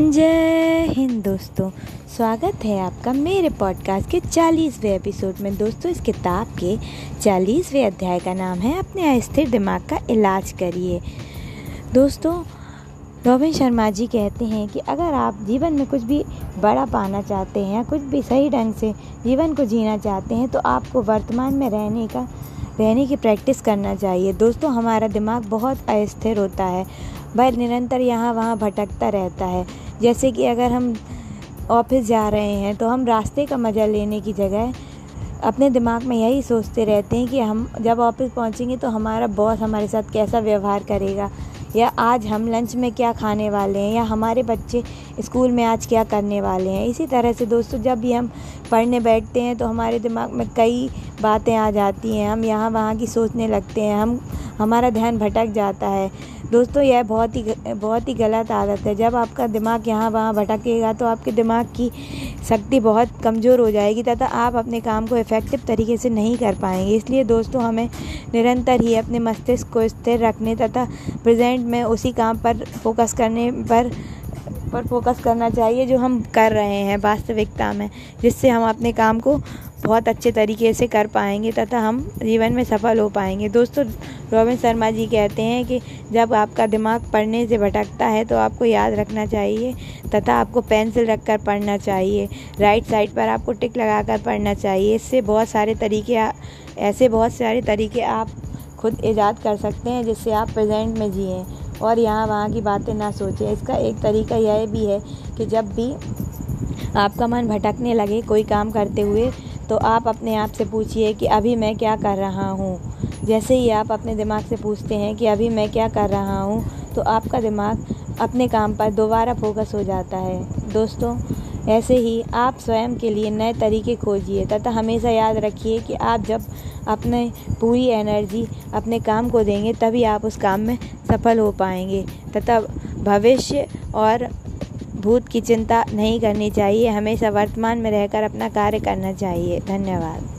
जय हिंद दोस्तों, स्वागत है आपका मेरे पॉडकास्ट के चालीसवें एपिसोड में। दोस्तों, इस किताब के चालीसवें अध्याय का नाम है, अपने अस्थिर दिमाग का इलाज करिए। दोस्तों, रॉबिन शर्मा जी कहते हैं कि अगर आप जीवन में कुछ भी बड़ा पाना चाहते हैं या कुछ भी सही ढंग से जीवन को जीना चाहते हैं तो आपको वर्तमान में रहने का, रहने की प्रैक्टिस करना चाहिए। दोस्तों, हमारा दिमाग बहुत अस्थिर होता है। वह निरंतर यहाँ वहाँ भटकता रहता है। जैसे कि अगर हम ऑफ़िस जा रहे हैं तो हम रास्ते का मज़ा लेने की जगह अपने दिमाग में यही सोचते रहते हैं कि हम जब ऑफ़िस पहुँचेंगे तो हमारा बॉस हमारे साथ कैसा व्यवहार करेगा? या आज हम लंच में क्या खाने वाले हैं? या हमारे बच्चे स्कूल में आज क्या करने वाले हैं? इसी तरह से दोस्तों, जब भी हम पढ़ने बैठते हैं तो हमारे दिमाग में कई बातें आ जाती हैं। हम यहाँ वहाँ की सोचने लगते हैं। हम, हमारा ध्यान भटक जाता है। दोस्तों, यह बहुत ही बहुत ही गलत आदत है। जब आपका दिमाग यहाँ वहाँ भटकेगा तो आपके दिमाग की शक्ति बहुत कमज़ोर हो जाएगी तथा आप अपने काम को इफ़ेक्टिव तरीके से नहीं कर पाएँगे। इसलिए दोस्तों, हमें निरंतर ही अपने मस्तिष्क को स्थिर रखने तथा प्रेजेंट में उसी काम पर फोकस करने पर पर फोकस करना चाहिए जो हम कर रहे हैं वास्तविकता में, जिससे हम अपने काम को बहुत अच्छे तरीके से कर पाएँगे तथा हम जीवन में सफल हो पाएँगे। दोस्तों, रोबिन शर्मा जी कहते हैं कि जब आपका दिमाग पढ़ने से भटकता है तो आपको याद रखना चाहिए तथा आपको पेंसिल रख कर पढ़ना चाहिए, राइट साइड पर आपको टिक लगा कर पढ़ना चाहिए। इससे बहुत सारे तरीके ऐसे बहुत सारे तरीके आप खुद ईजाद कर सकते हैं जिससे आप प्रेजेंट में जिएँ। और यहाँ वहाँ की बातें ना सोचें। इसका एक तरीका यह भी है कि जब भी आपका मन भटकने लगे, कोई काम करते हुए तो आप अपने आप से पूछिए कि अभी मैं क्या कर रहा हूँ। जैसे ही आप अपने दिमाग से पूछते हैं कि अभी मैं क्या कर रहा हूँ तो आपका दिमाग अपने काम पर दोबारा फोकस हो जाता है। दोस्तों, ऐसे ही आप स्वयं के लिए नए तरीके खोजिए तथा हमेशा याद रखिए कि आप जब अपने पूरी एनर्जी अपने काम को देंगे, तभी आप उस काम में सफल हो पाएँगे तथा भविष्य और भूत की चिंता नहीं करनी चाहिए, हमेशा वर्तमान में रहकर अपना कार्य करना चाहिए। धन्यवाद।